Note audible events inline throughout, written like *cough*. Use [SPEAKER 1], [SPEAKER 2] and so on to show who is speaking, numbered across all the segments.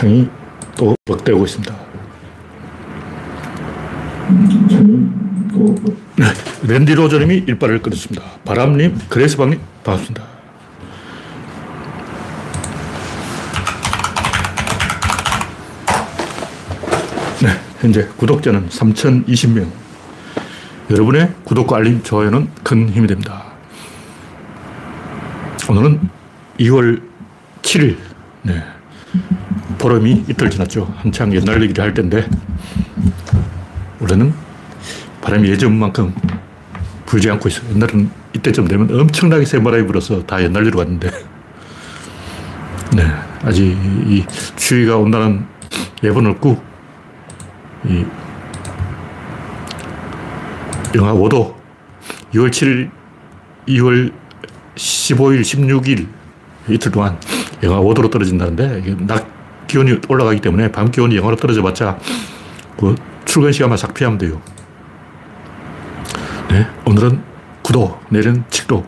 [SPEAKER 1] 창이 또 먹대고 있습니다. 네, 랜디 로저님이 일발을 끊었습니다. 바람님, 그레스방님, 반갑습니다. 네, 현재 구독자는 3,020명. 여러분의 구독과 알림, 좋아요는 큰 힘이 됩니다. 오늘은 2월 7일, 네. 보름이 이틀 지났죠. 한창 옛날 얘기를 할 때인데, 원래는 바람이 예전만큼 불지 않고 있어요. 옛날은 이때쯤 되면 엄청나게 새바람이 불어서 다 옛날 일로 갔는데, 네. 아직 이 추위가 온다는 예보는 없고, 이 영하 5도, 2월 7일, 2월 15일, 16일 이틀 동안 영하 5도로 떨어진다는데 낮 기온이 올라가기 때문에 밤 기온이 영하로 떨어져 봤자 그 출근 시간만 싹 피하면 돼요. 네, 오늘은 9도, 내일은 7도,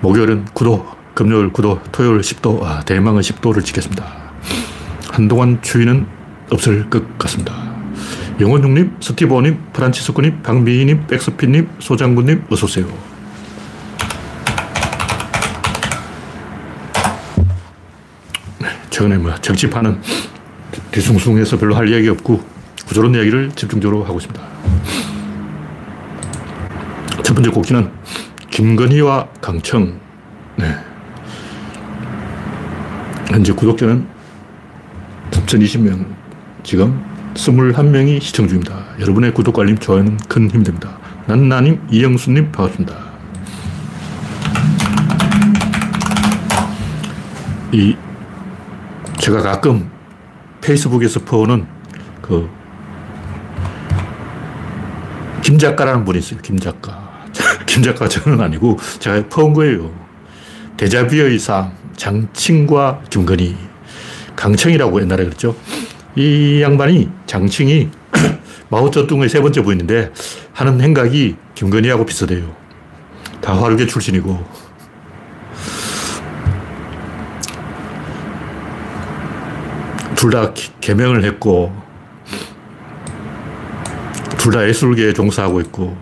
[SPEAKER 1] 목요일은 9도, 금요일 9도, 토요일 10도, 아, 대망은 10도를 찍겠습니다. 한동안 추위는 없을 것 같습니다. 영원중님, 스티브님, 프란치스코님, 박미희님, 백스피님, 소장군님, 어서오세요. 최근에 뭐 정치판은 뒤숭숭해서 별로 할 이야기 없고 구조론 이야기를 집중적으로 하고 있습니다. 첫 번째 곡지는 김건희와 강청. 네. 현재 구독자는 3,020명. 지금 21명이 시청 중입니다. 여러분의 구독과 알림, 좋아요는 큰 힘이 됩니다. 난나님, 이영수님, 반갑습니다. 이, 제가 가끔 페이스북에서 퍼오는 그, 김 작가라는 분이 있어요. 김 작가. *laughs* 김 작가 저는 아니고 제가 퍼온 거예요. 대자비의 삶, 장친과 김건희. 강청이라고 옛날에 그랬죠. 이 양반이 장칭이 *clears throat* 마오쩌둥의 세 번째 부인인데 하는 행각이 김건희하고 비슷해요. 다 화류계 출신이고. 둘 다 개명을 했고, 둘 다 예술계에 종사하고 있고,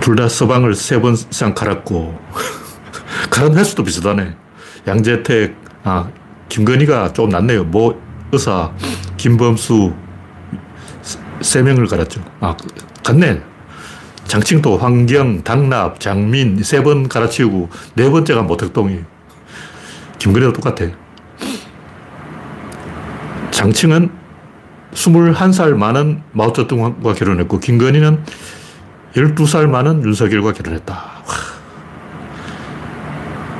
[SPEAKER 1] 둘 다 서방을 세 번 이상 갈았고, *laughs* 갈은 횟수도 비슷하네. 양재택, 아, 김건희가 좀 낫네요. 모 의사, 김범수, 세 명을 갈았죠. 아, 갔네. 장칭도 황경, 당납, 장민 세 번 갈아치우고 네 번째가 모택동이. 김건희도 똑같아. 장칭은 21살 많은 마오쩌둥과 결혼했고 김건희는 12살 많은 윤석열과 결혼했다. 와.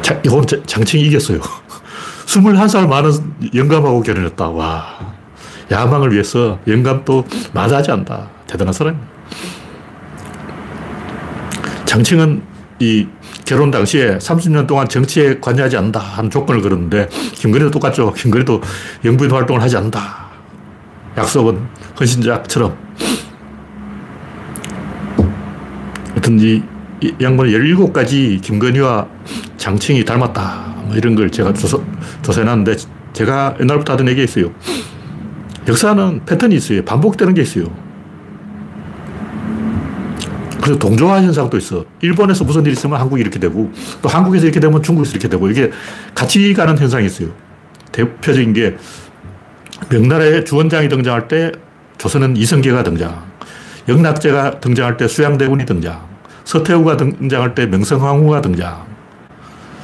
[SPEAKER 1] 자, 이건 장칭이 이겼어요. *laughs* 21살 많은 영감하고 결혼했다. 와. 야망을 위해서 영감도 마다하지 않다. 대단한 사람입니다. 장칭은 이 결혼 당시에 30년 동안 정치에 관여하지 않는다 하는 조건을 걸었는데 김건희도 똑같죠. 김건희도 영부인 활동을 하지 않는다. 약속은 헌신작처럼. 하여튼 이, 이 양반이 17가지 김건희와 장칭이 닮았다. 뭐 이런 걸 제가 조사, 조사해놨는데 제가 옛날부터 하던 얘기 있어요. 역사는 패턴이 있어요. 반복되는 게 있어요. 그래서 동조화 현상도 있어. 일본에서 무슨 일이 있으면 한국이 이렇게 되고, 또 한국에서 이렇게 되면 중국에서 이렇게 되고, 이게 같이 가는 현상이 있어요. 대표적인 게, 명나라에 주원장이 등장할 때 조선은 이성계가 등장. 영락제가 등장할 때 수양대군이 등장. 서태후가 등장할 때 명성황후가 등장.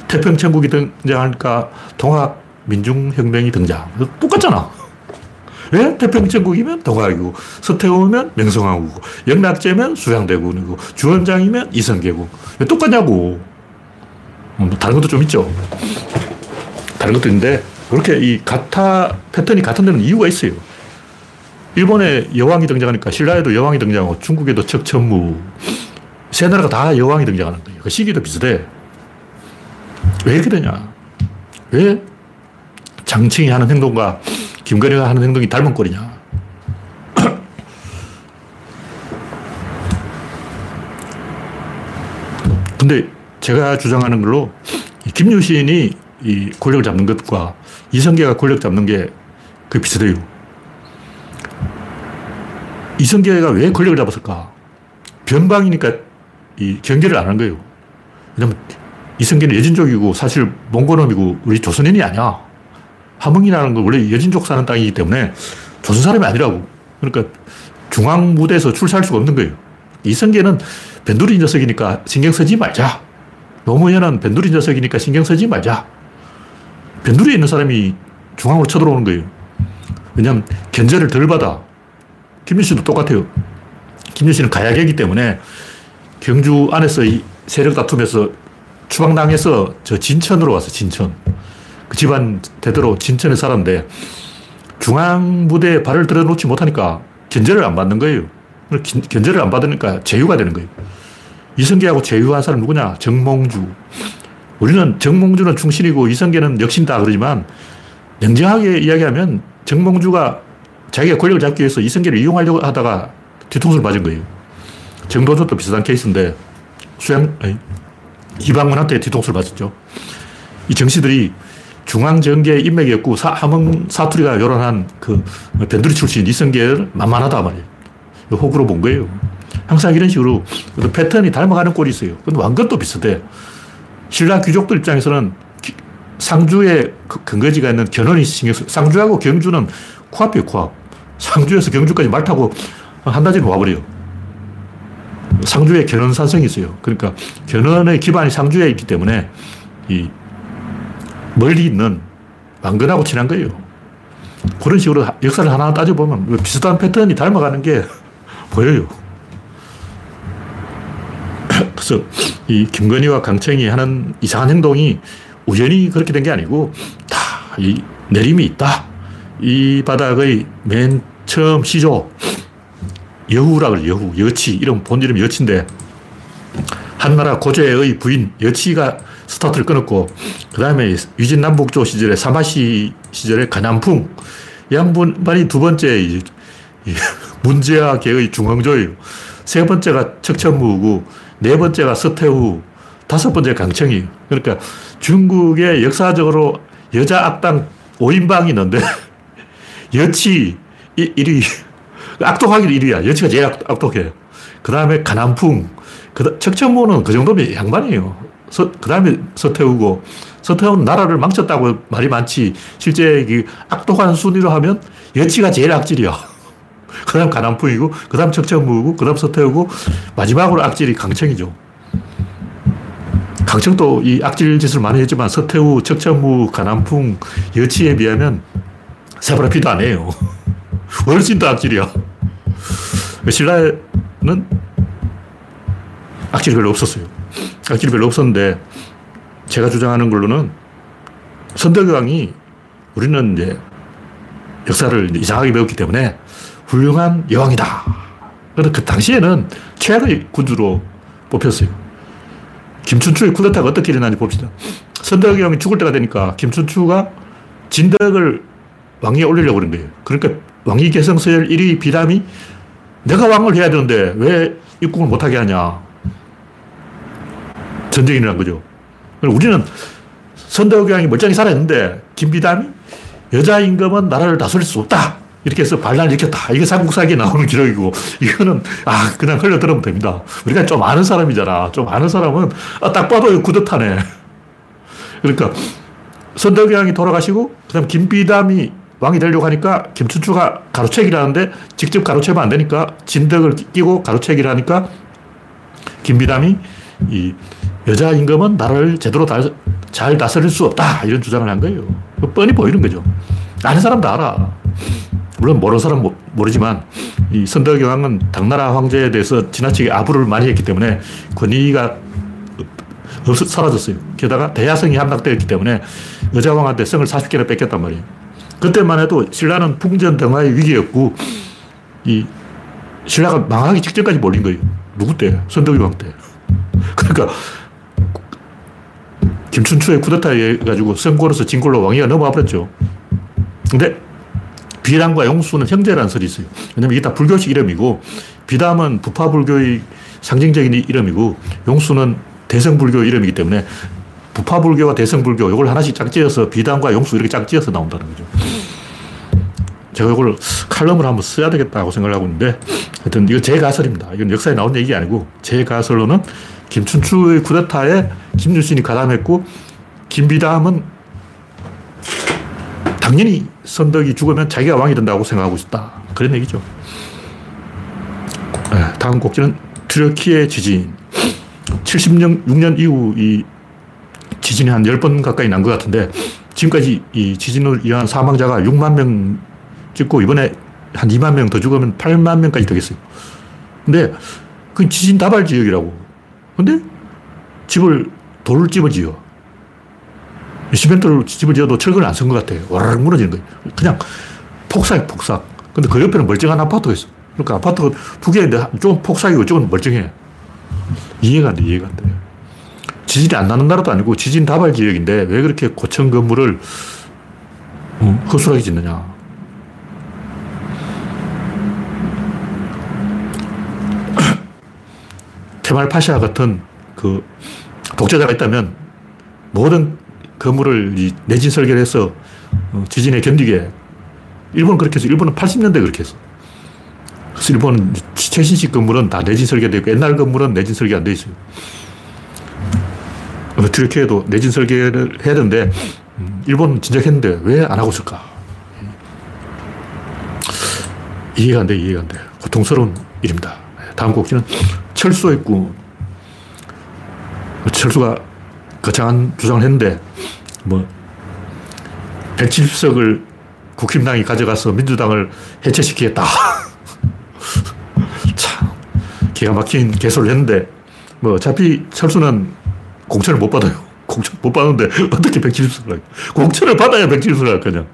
[SPEAKER 1] 태평천국이 등장하니까 동학 민중혁명이 등장. 똑같잖아. 왜? 태평천국이면 동학이고, 서태후면 명성황후고, 영락제면 수양대군이고, 주원장이면 이성계고. 왜 똑같냐고. 뭐 다른 것도 좀 있죠. 다른 것도 있는데, 그렇게 이 같아, 패턴이 같은 데는 이유가 있어요. 일본에 여왕이 등장하니까 신라에도 여왕이 등장하고 중국에도 척천무. 세 나라가 다 여왕이 등장하는 거예요. 그 시기도 비슷해. 왜 되냐? 왜 장칭이 하는 행동과 김건희가 하는 행동이 닮은 꼴이냐? *clears throat* 근데 제가 주장하는 걸로 김유신이 이 권력을 잡는 것과 이성계가 권력 잡는 게 그 비슷해요. 이성계가 왜 권력을 잡았을까? 변방이니까 이 경계를 안 한 거예요. 왜냐면 이성계는 여진족이고 사실 몽고놈이고 우리 조선인이 아니야. 함흥이라는 건 원래 여진족 사는 땅이기 때문에 조선 사람이 아니라고. 그러니까 중앙 무대에서 출사할 수가 없는 거예요. 이성계는 변두리 녀석이니까 신경 쓰지 말자. 노무현은 변두리 녀석이니까 신경 쓰지 말자. 변두리에 있는 사람이 중앙으로 쳐들어오는 거예요. 왜냐하면 견제를 덜 받아. 김윤씨도 똑같아요. 김윤씨는 가야계이기 때문에 경주 안에서 이 세력 다툼에서 추방당해서 저 진천으로 와서 진천. 그 집안 대대로 진천에 살았는데 중앙 부대에 발을 들어놓지 못하니까 견제를 안 받는 거예요. 견제를 안 받으니까 제휴가 되는 거예요. 이성계하고 제휴한 사람 누구냐? 정몽주. 우리는 정몽주는 충신이고 이성계는 역신다 그러지만 냉정하게 이야기하면 정몽주가 자기가 권력을 잡기 위해서 이성계를 이용하려고 하다가 뒤통수를 맞은 거예요. 정도전도 비슷한 케이스인데 수양, 아니, 이방문한테 뒤통수를 맞았죠. 이 정씨들이 중앙정계 인맥이었고 사, 함흥 사투리가 요란한 그 변두리 출신 이성계를 만만하다 말이에요. 호구로 본 거예요. 항상 이런 식으로 패턴이 닮아가는 꼴이 있어요. 근데 왕건도 비슷해. 신라 귀족들 입장에서는 상주의 그 근거지가 있는 견원이 신경 쓰 상주하고 경주는 코앞이에요, 코앞. 상주에서 경주까지 말 타고 한 달전에 와버려요. 상주에 견원산성이 있어요. 그러니까 견원의 기반이 상주에 있기 때문에 이 멀리 있는 왕건하고 친한 거예요. 그런 식으로 역사를 하나 따져보면 비슷한 패턴이 닮아가는 게 *laughs* 보여요. *clears throat* 그래서 이 김건희와 강청이 하는 이상한 행동이 우연히 그렇게 된 게 아니고 다 이 내림이 있다. 이 바닥의 맨 처음 시조 그래 여후 여치 이름 본 이름 여치인데 한나라 고조의 부인 여치가 스타트를 끊었고 그 다음에 유진 남북조 시절에 사마시 시절에 가남풍 양분만이 두 번째 *laughs* 문제아 계의 중흥조예요. 세 번째가 척천무고 네 번째가 서태후, 다섯 번째 강청이. 그러니까 중국의 역사적으로 여자 악당 5인방이 있는데 *laughs* 여치 1위, 악독하기 1위야. 여치가 제일 악독해. 그 다음에 가남풍, 그 척천무는 그 정도면 양반이에요. 그 다음에 서태후고, 서태후는 나라를 망쳤다고 말이 많지, 실제 악독한 순위로 하면 여치가 제일 악질이야. *laughs* 그 다음 가남풍이고, 그 다음 척천무고, 그 다음 서태우고, 마지막으로 악질이 강청이죠. 강청도 이 악질 짓을 많이 했지만 서태우, 척천무, 가남풍, 여치에 비하면 세보라 피도 안 해요. *laughs* 훨씬 더 악질이야. 신라는 악질이 별로 없었어요. 악질이 별로 없었는데 제가 주장하는 걸로는 선덕왕이 우리는 이제 역사를 이상하게 배웠기 때문에 훌륭한 여왕이다. 그런데 그 당시에는 최악의 군주로 뽑혔어요. 김춘추의 쿠데타가 어떻게 일어나는지 봅시다. 선덕이 형이 죽을 때가 되니까 김춘추가 진덕을 왕위에 올리려고 그런 거예요. 그러니까 왕위 개성 서열 1위 비담이 내가 왕을 해야 되는데 왜 입국을 못하게 하냐. 전쟁이 일어난 거죠. 우리는 형이 멀쩡히 살아있는데 김비담이 여자 임금은 나라를 다스릴 수 없다. 이렇게 해서 반란을 일으켰다. 이게 삼국사기에 나오는 기록이고, 이거는, 아, 그냥 흘려들으면 됩니다. 우리가 좀 아는 사람이잖아. 좀 아는 사람은, 아, 딱 봐도 구듯하네. 그러니까, 선덕여왕이 돌아가시고, 그 다음 김비담이 왕이 되려고 하니까, 김춘추가 가로채기라는데, 직접 가로채면 안 되니까, 진덕을 끼고 가로채기를 하니까, 김비담이 이 여자 임금은 나라를 제대로 다, 잘 다스릴 수 없다. 이런 주장을 한 거예요. 뻔히 보이는 거죠. 아는 사람 다 알아. 물론 모르는 사람 은 모르지만 이 선덕여왕은 당나라 황제에 대해서 지나치게 아부를 많이 했기 때문에 권위가 없, 사라졌어요. 게다가 대야성이 함락되었기 때문에 여자왕한테 성을 40개나 뺏겼단 말이에요. 그때만 해도 신라는 풍전등화의 위기였고 이 신라가 망하기 직전까지 몰린 거예요. 누구 때? 선덕여왕 때. *laughs* 그러니까 김춘추의 쿠데타에 가지고 성골에서 진골로 왕위가 넘어와 버렸죠. 근데 비람과 용수는 형제라는 설이 있어요. 왜냐면 이게 다 불교식 이름이고, 비담은 부파불교의 상징적인 이름이고, 용수는 대성불교 이름이기 때문에 부파불교와 대성불교 이걸 하나씩 짝지어서 비단과 용수 이렇게 짝지어서 나온다는 거죠. 제가 이걸 칼럼을 한번 써야 되겠다고 생각을 하고 있는데 하여튼 이건 제 가설입니다. 이건 역사에 나온 얘기 아니고 제 가설로는 김춘추의 쿠데타에 김유신이 가담했고 김비담은 당연히 선덕이 죽으면 자기가 왕이 된다고 생각하고 있다. 그런 얘기죠. 네, 다음 곡지는 튀르키의 지진. 76년 이후 이 지진이 한 10번 가까이 난 것 같은데 지금까지 이 지진으로 인한 사망자가 6만 명 찍고 이번에 한 2만 명 더 죽으면 8만 명까지 되겠어요. 근데 그 지진 다발 지역이라고. 근데 집을 돌을 집어 지어. 시멘트를 집을 지어도 철근을 안 쓴 것 같아. 와르르 무너지는 거예요. 그냥 폭삭, 폭삭. 근데 그 옆에는 멀쩡한 아파트가 있어. 그러니까 아파트가 두 개인데 좀 폭삭이고 쪽은 멀쩡해. 이해가 안 돼, 이해가 안 돼. 지진이 안 나는 나라도 아니고 지진 다발 지역인데 왜 그렇게 고층 건물을 어, 허술하게 짓느냐. 케말 파샤 같은 그 독재자가 있다면 모든 건물을 내진 설계를 해서 어, 지진에 견디게 일본은 그렇게 해서 일본은 80년대 그렇게 했어. 그래서 일본은 최신식 건물은 다 내진 설계되어 있고 옛날 건물은 내진 설계 안 돼 있어요. 트리케에도 내진 설계를 해야 되는데 음, 일본은 진작 했는데 왜 안 하고 있을까? 이해가 안 돼, 이해가 안 돼. 고통스러운 일입니다. 다음 곡지는 철수의 꿈. 철수가 거창한 주장을 했는데, 뭐, 170석을 국힘당이 가져가서 민주당을 해체시키겠다. *laughs* 참, 기가 막힌 개소를 했는데, 뭐, 어차피 철수는 공천을 못 받아요. 공천 못 받는데 어떻게 170석을 할 공천을 받아야 170석을 할 거냐.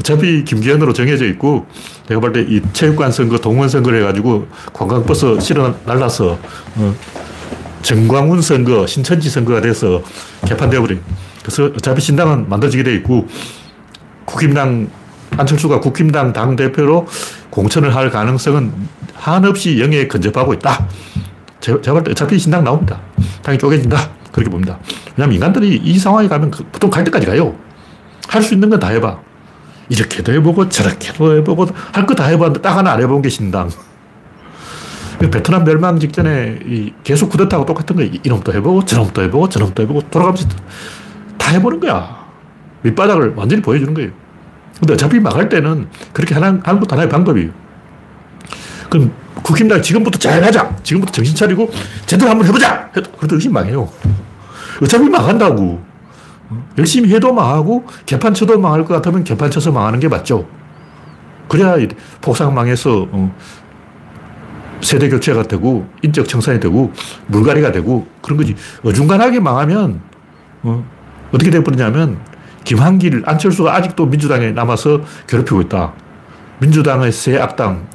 [SPEAKER 1] 어차피 김기현으로 정해져 있고 내가 볼 때 이 체육관 선거, 동원 선거를 해가지고 관광버스 실어 날라서 어, 정광훈 선거, 신천지 선거가 돼서 개판되어 버린. 그래서 어차피 신당은 만들어지게 돼 있고 국힘당 안철수가 국힘당 당 대표로 공천을 할 가능성은 한없이 영에 근접하고 있다. 제가 볼 때 어차피 신당 나옵니다. 당이 쪼개진다. 그렇게 봅니다. 왜냐하면 인간들이 이 상황에 가면 그 보통 갈 때까지 가요. 할 수 있는 건 다 해봐. 이렇게도 해보고 저렇게도 해보고 할 거 다 해봤는데 딱 하나 안 해본 게 신당. 베트남 멸망 직전에 계속 쿠데타하고 똑같은 거야. 이놈도 해보고 저놈도 해보고 저놈도 해보고 돌아가면서 다 해보는 거야. 밑바닥을 완전히 보여주는 거예요. 근데 어차피 망할 때는 그렇게 하는, 하는 것도 하나의 방법이에요. 그럼 국힘당 지금부터 잘 하자. 지금부터 정신 차리고 제대로 한번 해보자. 그래도 의심 망해요. 어차피 망한다고. 열심히 해도 망하고 개판 쳐도 망할 것 같으면 개판 쳐서 망하는 게 맞죠. 그래야 폭삭 망해서 어, 세대 교체가 되고 인적 청산이 되고 물갈이가 되고 그런 거지. 어중간하게 망하면 어, 떻게 돼버리냐면 김한길, 안철수가 아직도 민주당에 남아서 괴롭히고 있다. 민주당의 새 악당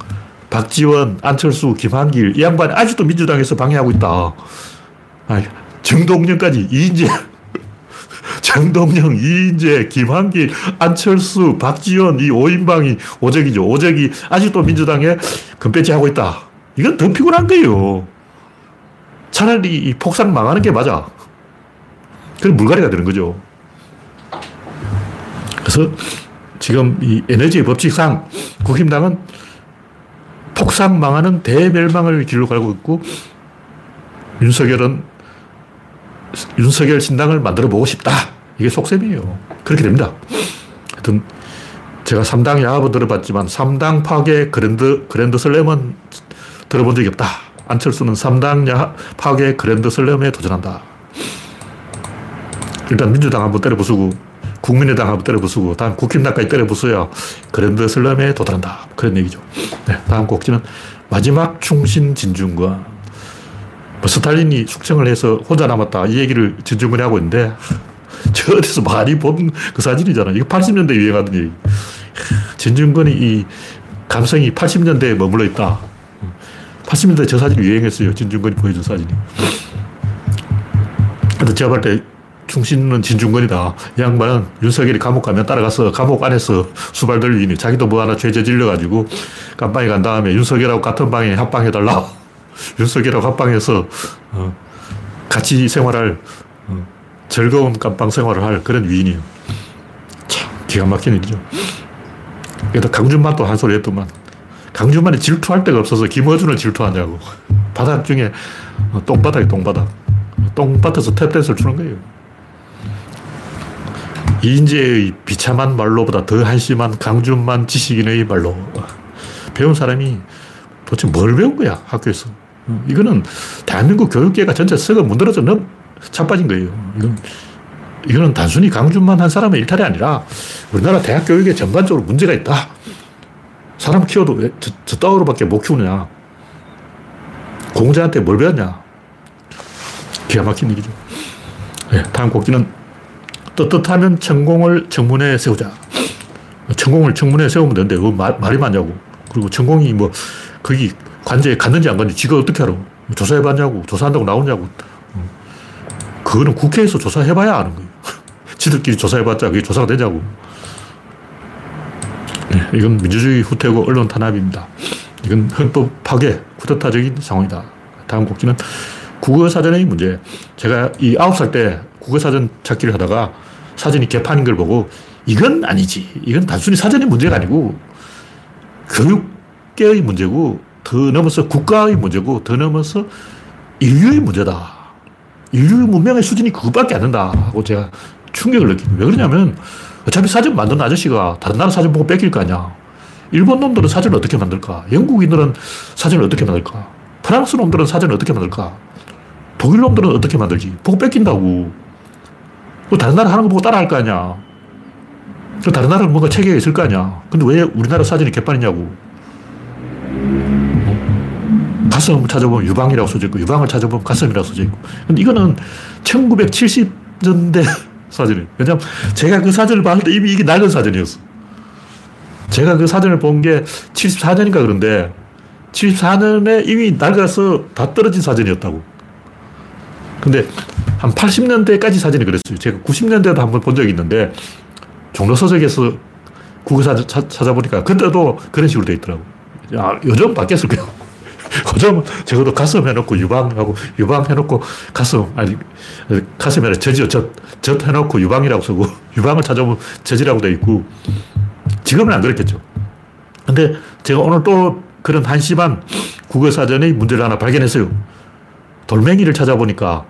[SPEAKER 1] 박지원, 안철수, 김한길 이 양반이 아직도 민주당에서 방해하고 있다. 아, 정동영까지 이인재 정동영, 이인재, 김한길, 안철수, 박지원 이 5인방이 오적이죠. 오적이 아직도 민주당에 금배지 하고 있다. 이건 더 피곤한 거예요. 차라리 이 폭삭 망하는 게 맞아. 그럼 물갈이가 되는 거죠. 그래서 지금 이 에너지 법칙상 국힘당은 폭삭 망하는 대멸망을 길로 가고 있고 윤석열은 윤석열 신당을 만들어 보고 싶다. 이게 속셈이에요. 그렇게 됩니다. 하여튼 제가 3당 야합은 들어봤지만 3당 파괴 그랜드, 그랜드 슬램은 들어본 적이 없다. 안철수는 3당 야합 파괴 그랜드 슬램에 도전한다. 일단 민주당 한번 때려 부수고 국민의당 한번 때려 부수고 다음 국힘당까지 때려 부숴야 그랜드 슬램에 도달한다. 그런 얘기죠. 네, 다음 곡지는 마지막 충신 진중권. 뭐 스탈린이 숙청을 해서 혼자 남았다. 이 얘기를 진중근이 하고 있는데, 저 어디서 많이 본 그 사진이잖아. 이거 80년대 유행하던 얘기. 진중근이 이 감성이 80년대에 머물러 있다. 80년대 저 사진이 유행했어요. 진중근이 보여준 사진이. 근데 제가 볼 때 충신은 진중권이다. 이 양반은 윤석열이 감옥 가면 따라가서 감옥 안에서 수발 들리니 자기도 뭐 하나 죄 저질러가지고 깜빵에 간 다음에 윤석열하고 같은 방에 합방해달라. *laughs* 윤석열하고 합방해서 어, 같이 생활할 어, 즐거운 깜빵 생활을 할 그런 위인이에요. 참, 기가 막힌 일이죠. 그래도 강준만도 한 소리 했더만. 강준만이 질투할 데가 없어서 김어준을 질투하냐고. 바닥 중에 똥바닥이 똥바닥. 똥밭에서 탭댄스를 추는 거예요. 이인재의 비참한 말로보다 더 한심한 강준만 지식인의 말로. 배운 사람이 도대체 뭘 배운 거야, 학교에서. 이거는 대한민국 교육계가 전체 썩어 문드러져 넘, 자빠진 거예요. 이건, 이거는 단순히 강준만 한 사람의 일탈이 아니라 우리나라 대학 교육에 전반적으로 문제가 있다. 사람 키워도 왜 저, 저 따위로밖에 못 키우느냐. 공자한테 뭘 배웠냐. 기가 막힌 일이죠. 네, 다음 곡지는 떳떳하면 천공을 청문회에 세우자. 천공을 청문회에 세우면 되는데, 그 말, 말이 많냐고. 그리고 천공이 뭐, 거기 관제에 갔는지 안 갔는지 지가 어떻게 알아? 조사해봤냐고. 조사한다고 나오냐고. 그거는 국회에서 조사해봐야 아는 거예요. *laughs* 지들끼리 조사해봤자 그게 조사가 되냐고. 네, 이건 민주주의 후퇴고 언론 탄압입니다. 이건 헌법 파괴, 쿠데타적인 상황이다. 다음 곡지는 국어사전의 문제. 제가 이 아홉 살때 국어사전 찾기를 하다가 사전이 개판인 걸 보고 이건 아니지. 이건 단순히 사전의 문제가 아니고 교육계의 문제고 더 넘어서 국가의 문제고 더 넘어서 인류의 문제다. 인류 문명의 수준이 그것밖에 안 된다. 하고 제가 충격을 느끼고 왜 그러냐면 어차피 사전 만든 아저씨가 다른 나라 사전 보고 뺏길 거 아니야. 일본 놈들은 사전을 어떻게 만들까? 영국인들은 사전을 어떻게 만들까? 프랑스 놈들은 사전을 어떻게 만들까? 독일 놈들은 어떻게 만들지? 보고 뺏긴다고. 그 다른 나라 하는 거 보고 따라 할 거 아니야. 그 다른 나라는 뭔가 체계가 있을 거 아니야. 근데 왜 우리나라 사전이 개판이냐고. 가슴 찾아보면 유방이라고 써져 있고, 유방을 찾아보면 가슴이라고 써져 있고. 근데 이거는 1970년대 *laughs* 사진이에요. 왜냐면 제가 그 사진을 때 이미 이게 낡은 사진이었어. 제가 그 사진을 본 게 74년인가 그런데 74년에 이미 낡아서 다 떨어진 사진이었다고. 근데 한 80년대까지 사진이 그랬어요. 제가 90년대도 한번 본 적이 있는데 종로 서적에서 국어사전 찾아보니까 그때도 그런 식으로 돼 있더라고. 야, 요즘 바뀌었을 거예 요. 요즘 적어도 가슴 해놓고 유방하고 유방 해놓고 가슴, 아니, 가슴이 아니라 젖이요. 젖, 젖 해놓고 유방이라고 쓰고 *laughs* 유방을 찾아보면 젖이라고 돼 있고 지금은 안 그랬겠죠. 근데 제가 오늘 또 그런 한심한 국어사전의 문제를 하나 발견했어요. 돌멩이를 찾아보니까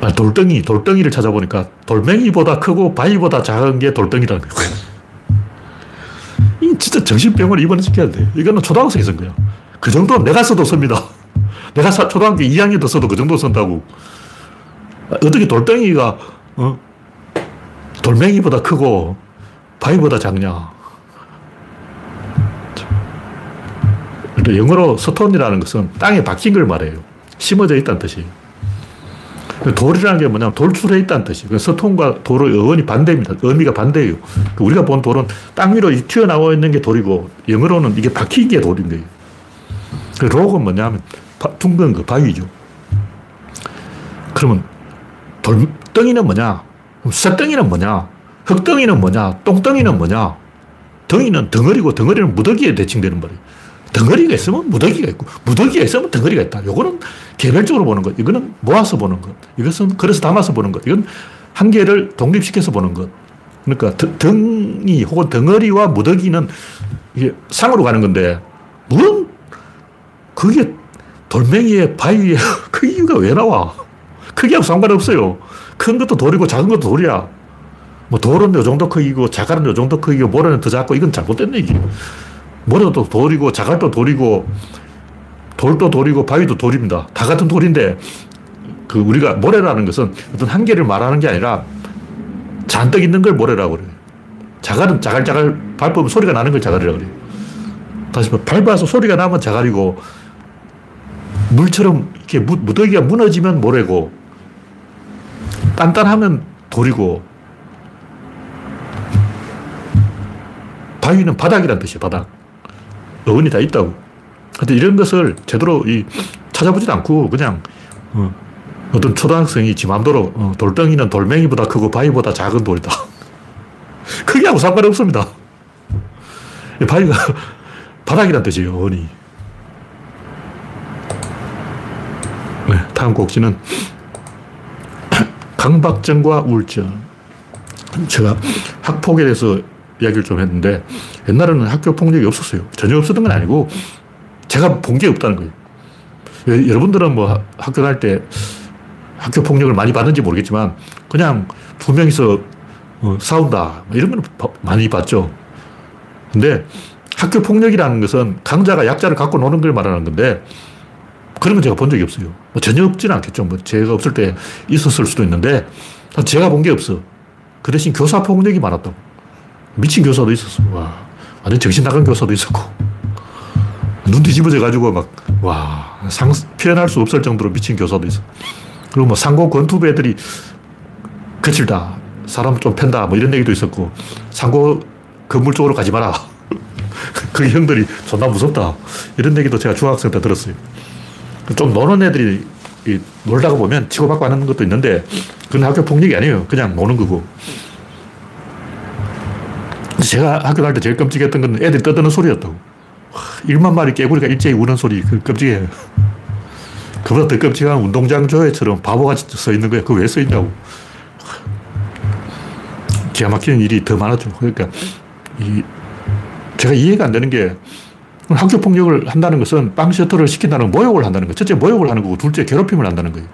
[SPEAKER 1] 아, 돌덩이, 돌덩이를 찾아보니까 돌멩이보다 크고 바위보다 작은 게 돌덩이라는 거예요. *laughs* 이 진짜 정신병을 입원시켜야 돼. 이거는 초등학생이 쓴 거야. 그 정도는 내가 써도 씁니다. 내가 사, 초등학교 2학년 때 써도 그 정도 쓴다고. 어떻게 돌덩이가, 어? 돌멩이보다 크고 바위보다 작냐. 영어로 스톤이라는 것은 땅에 박힌 걸 말해요. 심어져 있다는 뜻이에요. 돌이라는 게 뭐냐면 돌출해 있다는 뜻이에요. 서통과 돌의 어원이 반대입니다. 의미가 반대예요. 그 우리가 본 돌은 땅 위로 튀어나와 있는 게 돌이고 영어로는 이게 박힌 게 돌인 거예요. 그 록은 뭐냐면 둥근 그 바위죠. 그러면 돌덩이는 뭐냐? 쇠덩이는 뭐냐? 흙덩이는 뭐냐? 똥덩이는 뭐냐? 덩이는 덩어리고 덩어리는 무더기에 대칭되는 말이에요. 덩어리가 있으면 무더기가 있고, 무더기가 있으면 덩어리가 있다. 요거는 개별적으로 보는 것. 이거는 모아서 보는 것. 이것은 그래서 담아서 보는 것. 이건 한 개를 독립시켜서 보는 것. 그러니까 덩이 혹은 덩어리와 무더기는 이게 상으로 가는 건데, 물론 그게 돌멩이에 바위에 *laughs* 그 이유가 왜 나와? 크기하고 상관없어요. 큰 것도 돌이고 작은 것도 돌이야. 뭐 돌은 요 정도 크기고 자갈은 요 정도 크기고 모래는 더 작고 이건 잘못된 얘기예요. 모래도 돌이고 자갈도 돌이고 돌도 돌이고 바위도 돌입니다. 다 같은 돌인데 그 우리가 모래라는 것은 어떤 한계를 말하는 게 아니라 잔뜩 있는 걸 모래라고 그래요. 자갈은 자갈자갈 밟으면 소리가 나는 걸 자갈이라고 그래요. 다시 밟아서 소리가 나면 자갈이고 물처럼 이렇게 무더기가 무너지면 모래고 단단하면 돌이고 바위는 바닥이란 뜻이에요, 바닥. 어원이 다 있다고. 근데 이런 것을 제대로 이 찾아보지도 않고 그냥 어, 떤 초등학생이 지 맘대로 어, 돌덩이는 돌멩이보다 크고 바위보다 작은 돌이다. *laughs* 크기하고 상관이 없습니다. 바위가 *laughs* 바닥이란 뜻이에요, 어원이. 다음 곡지는 *clears throat* 강박증과 우울증. 제가 학폭에 대해서 이야기를 좀 했는데 옛날에는 학교 폭력이 없었어요. 전혀 없었던 건 아니고 제가 본 게 없다는 거예요. 여러분들은 뭐 학교 다닐 때 학교 폭력을 많이 받는지 모르겠지만 그냥 두 명이서 어, 싸운다 뭐 이런 걸 많이 봤죠. 근데 학교 폭력이라는 것은 강자가 약자를 갖고 노는 걸 말하는 건데 그런 건 제가 본 적이 없어요. 뭐 전혀 없지는 않겠죠. 뭐 제가 없을 때 있었을 수도 있는데 제가 본 게 없어. 그 대신 교사 폭력이 많았다고. 미친 교사도 있었어. 와. 완전 정신 나간 교사도 있었고. 눈 뒤집어져 가지고 막, 와. 상, 표현할 수 없을 정도로 미친 교사도 있어. 그리고 뭐 상고 권투부 애들이 거칠다. 사람 좀 팬다. 뭐 이런 얘기도 있었고. 상고 건물 쪽으로 가지 마라. *laughs* 그 형들이 존나 무섭다. 이런 얘기도 제가 중학생 때 들었어요. 좀 노는 애들이 놀다가 보면 치고받고 하는 것도 있는데 그건 학교 폭력이 아니에요. 그냥 노는 거고. 제가 학교 다닐 때 제일 끔찍했던 건 애들이 떠드는 소리였다고. 1만 마리 깨구리가 일제히 우는 소리, 그 끔찍해요. 그보다 더 끔찍한 운동장 조회처럼 바보같이 서 있는 거야. 그거 왜서 있냐고. 기가 막히는 일이 더 많았죠. 그러니까, 이, 제가 이해가 안 되는 게, 학교 폭력을 한다는 것은 빵 셔터를 시킨다는 모욕을 한다는 거예요. 첫째 모욕을 하는 거고, 둘째 괴롭힘을 한다는 거예요.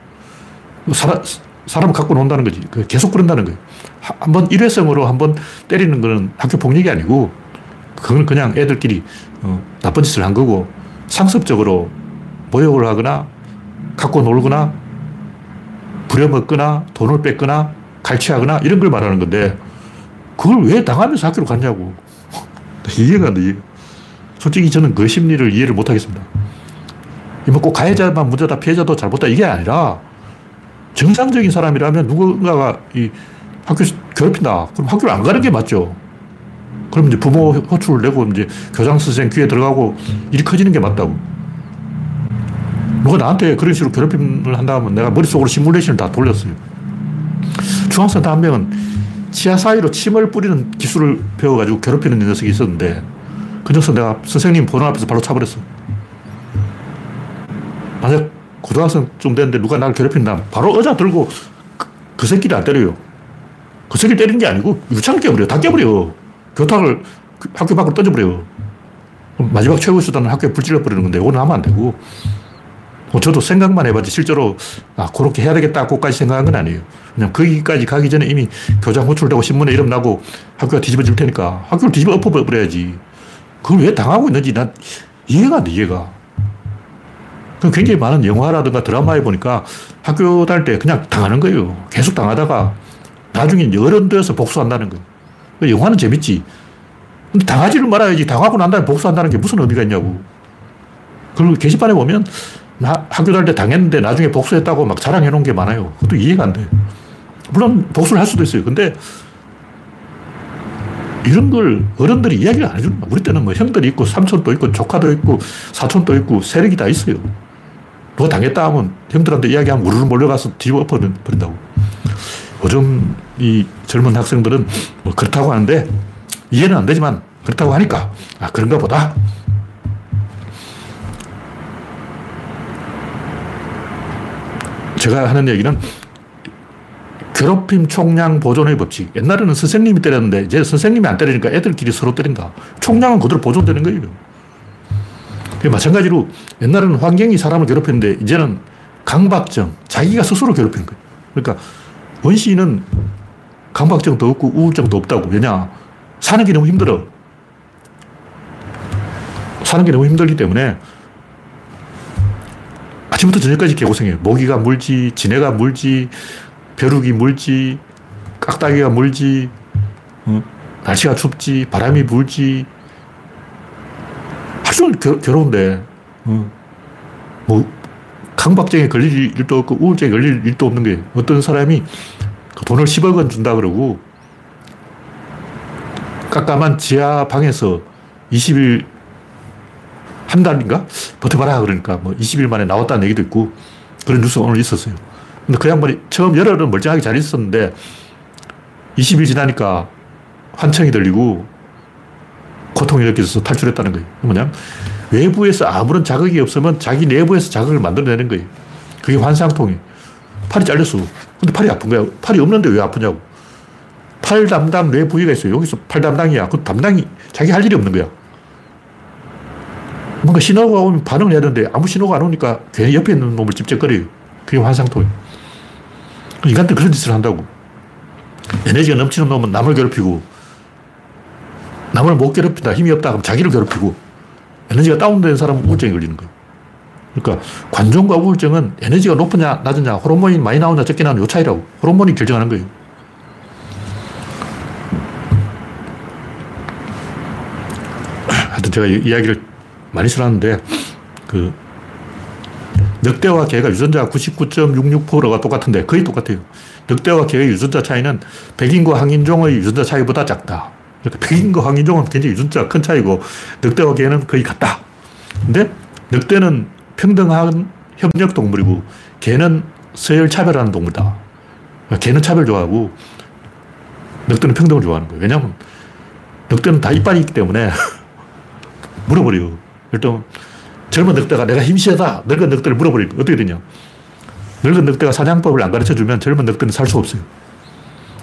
[SPEAKER 1] 사람, 사람을 갖고 논다는 거지. 계속 그런다는 거예요. 한번 일회성으로 한번 때리는 거는 학교 폭력이 아니고, 그건 그냥 애들끼리 어, 나쁜 짓을 한 거고, 상습적으로 모욕을 하거나, 갖고 놀거나, 부려먹거나, 돈을 뺏거나, 갈취하거나, 이런 걸 말하는 건데, 그걸 왜 당하면서 학교로 갔냐고. *laughs* 이해가 안 돼, 솔직히 저는 그 심리를 이해를 못 하겠습니다. 뭐꼭 가해자만 문제다, 피해자도 잘못다, 이게 아니라, 정상적인 사람이라면 누군가가 이 학교 괴롭힌다. 그럼 학교를 안 가는 게 맞죠. 그럼 이제 부모 호출을 내고 이제 교장 선생 귀에 들어가고 일이 커지는 게 맞다고. 누가 나한테 그런 식으로 괴롭힘을 한다면 내가 머릿속으로 시뮬레이션을 다 돌렸어요. 중학생 한 명은 치아 사이로 침을 뿌리는 기술을 배워가지고 괴롭히는 녀석이 있었는데 그 녀석 내가 선생님 보는 앞에서 바로 차버렸어. 만약 고등학생쯤 됐는데 누가 나를 괴롭힌다. 바로 의자 들고 그, 그 새끼를 안 때려요. 그 새끼 때리는 게 아니고 유창 깨버려. 다 깨버려. 교탁을 그 학교 밖으로 던져버려요. 마지막 최고 수단은 학교에 불질러 버리는 건데 이거는 하면 안 되고 뭐 저도 생각만 해봤지 실제로 아 그렇게 해야 되겠다고까지 생각한 건 아니에요. 그냥 거기까지 가기 전에 이미 교장 호출되고 신문에 이름 나고 학교가 뒤집어질 테니까 학교를 뒤집어 엎어버려야지. 그걸 왜 당하고 있는지 난 이해가 안 돼, 이해가. 굉장히 많은 영화라든가 드라마에 보니까 학교 다닐 때 그냥 당하는 거예요. 계속 당하다가 나중에 어른 되어서 복수한다는 거예요. 그 영화는 재밌지. 근데 당하지를 말아야지. 당하고 난 다음에 복수한다는 게 무슨 의미가 있냐고. 그리고 게시판에 보면 나 학교 다닐 때 당했는데 나중에 복수했다고 막 자랑해 놓은 게 많아요. 그것도 이해가 안 돼. 물론 복수를 할 수도 있어요. 근데 이런 걸 어른들이 이야기를 안 해주는 거야. 우리 때는 뭐 형들이 있고 삼촌도 있고 조카도 있고 사촌도 있고 세력이 다 있어요. 누가 당했다 하면 형들한테 이야기하면 우르르 몰려가서 뒤집어 엎어버린다고. 요즘 이 젊은 학생들은 뭐 그렇다고 하는데 이해는 안 되지만 그렇다고 하니까 아, 그런가 보다. 제가 하는 얘기는 괴롭힘 총량 보존의 법칙. 옛날에는 선생님이 때렸는데 이제 선생님이 안 때리니까 애들끼리 서로 때린다. 총량은 그대로 보존되는 거예요. 마찬가지로 옛날에는 환경이 사람을 괴롭혔는데 이제는 강박증, 자기가 스스로 괴롭히는 거예요. 그러니까 원시인은 강박증도 없고 우울증도 없다고. 왜냐? 사는 게 너무 힘들어. 사는 게 너무 힘들기 때문에 아침부터 저녁까지 개고생해요. 모기가 물지, 지네가 물지, 벼룩이 물지, 깍다기가 물지, 어? 날씨가 춥지, 바람이 불지, 하루 종일 괴, 괴로운데, 어. 뭐, 강박증에 걸릴 일도 없고 우울증에 걸릴 일도 없는 게 어떤 사람이 그 돈을 10억 원 준다 그러고 깜깜한 지하 방에서 20일 한 달인가? 버텨봐라 그러니까 뭐 20일 만에 나왔다는 얘기도 있고 그런 뉴스가 오늘 있었어요. 근데 그 양반이 처음 열흘은 멀쩡하게 잘 있었는데 20일 지나니까 환청이 들리고 고통이 느껴져서 탈출했다는 거예요. 뭐냐? 외부에서 아무런 자극이 없으면 자기 내부에서 자극을 만들어내는 거예요. 그게 환상통이. 팔이 잘렸어. 근데 팔이 아픈 거야. 팔이 없는데 왜 아프냐고. 팔 담당 뇌 부위가 있어요. 여기서 팔 담당이야. 그 담당이 자기 할 일이 없는 거야. 뭔가 신호가 오면 반응을 해야 되는데 아무 신호가 안 오니까 괜히 옆에 있는 놈을 찝쩍거려요. 그게 환상토예요. 인간들 그런 짓을 한다고. 에너지가 넘치는 놈은 남을 괴롭히고 남을 못 괴롭힌다. 힘이 없다. 그럼 자기를 괴롭히고 에너지가 다운된 사람은 우울증이 걸리는 거예요. 그러니까 관종과 우울증은 에너지가 높으냐 낮으냐 호르몬이 많이 나오냐 적게 나오냐 요 차이라고. 호르몬이 결정하는 거예요. 하여튼 제가 이야기를 많이 써놨는데 그 늑대와 개가 유전자 99.66%가 똑같은데 거의 똑같아요. 늑대와 개의 유전자 차이는 백인과 항인종의 유전자 차이보다 작다. 그러니까 백인과 황인종은 굉장히 유전자가 큰 차이고 늑대와 개는 거의 같다. 근데 늑대는 평등한 협력 동물이고 개는 서열 차별하는 동물이다. 그러니까 개는 차별 좋아하고 늑대는 평등을 좋아하는 거예요. 왜냐하면 늑대는 다 이빨이 있기 때문에 *laughs* 물어버려요. 일단 젊은 늑대가 내가 힘 세다. 늙은 늑대를 물어버리고 어떻게 되냐. 늙은 늑대가 사냥법을 안 가르쳐 주면 젊은 늑대는 살 수 없어요.